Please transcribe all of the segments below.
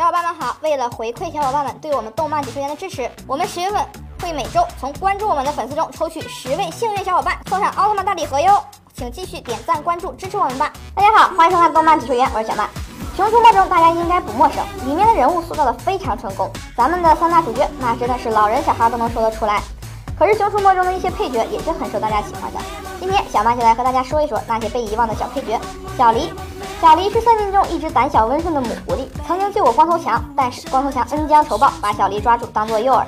小伙伴们好，为了回馈小伙伴们对我们动漫解说员的支持，我们十月份会每周从关注我们的粉丝中抽取十位幸运小伙伴，送上奥特曼大礼盒哟！请继续点赞关注支持我们吧。大家好，欢迎收看动漫解说员，我是小曼。《熊出没》中大家应该不陌生，里面的人物塑造的非常成功，咱们的三大主角那真的是老人小孩都能说得出来。可是《熊出没》中的一些配角也是很受大家喜欢的。今天小曼就来和大家说一说那些被遗忘的小配角，小黎。小黎是森林中一只胆小温顺的母狐狸，曾经救过光头强，但是光头强恩将仇报，把小黎抓住当做诱饵，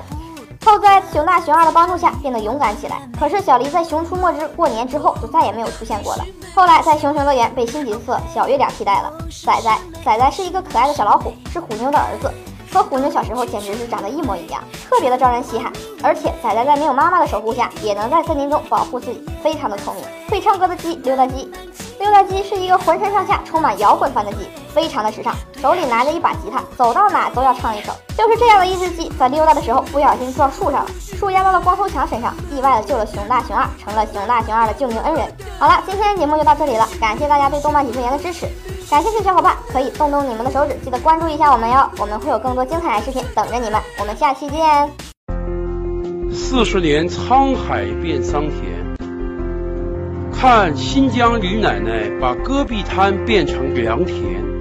后在熊大熊二的帮助下变得勇敢起来。可是小黎在《熊出没之过年》之后就再也没有出现过了。后来在熊熊乐园被新角色小月亮替代了。仔仔，仔仔是一个可爱的小老虎，是虎妞的儿子，和虎妞小时候简直是长得一模一样，特别的招人稀罕。而且仔仔在没有妈妈的守护下，也能在森林中保护自己，非常的聪明。会唱歌的鸡，溜达鸡。溜达鸡是一个浑身上下充满摇滚范的鸡，非常的时尚，手里拿着一把吉他，走到哪都要唱一首。就是这样的一只鸡，在溜达的时候不小心撞树上了，树压到了光头强身上，意外的救了熊大熊二，成了熊大熊二的救命恩人。好了，今天的节目就到这里了，感谢大家对动漫解说员的支持，感兴趣的小伙伴可以动动你们的手指，记得关注一下我们哟，我们会有更多精彩视频等着你们，我们下期见。四十年沧海变桑田。看新疆李奶奶把戈壁滩变成良田。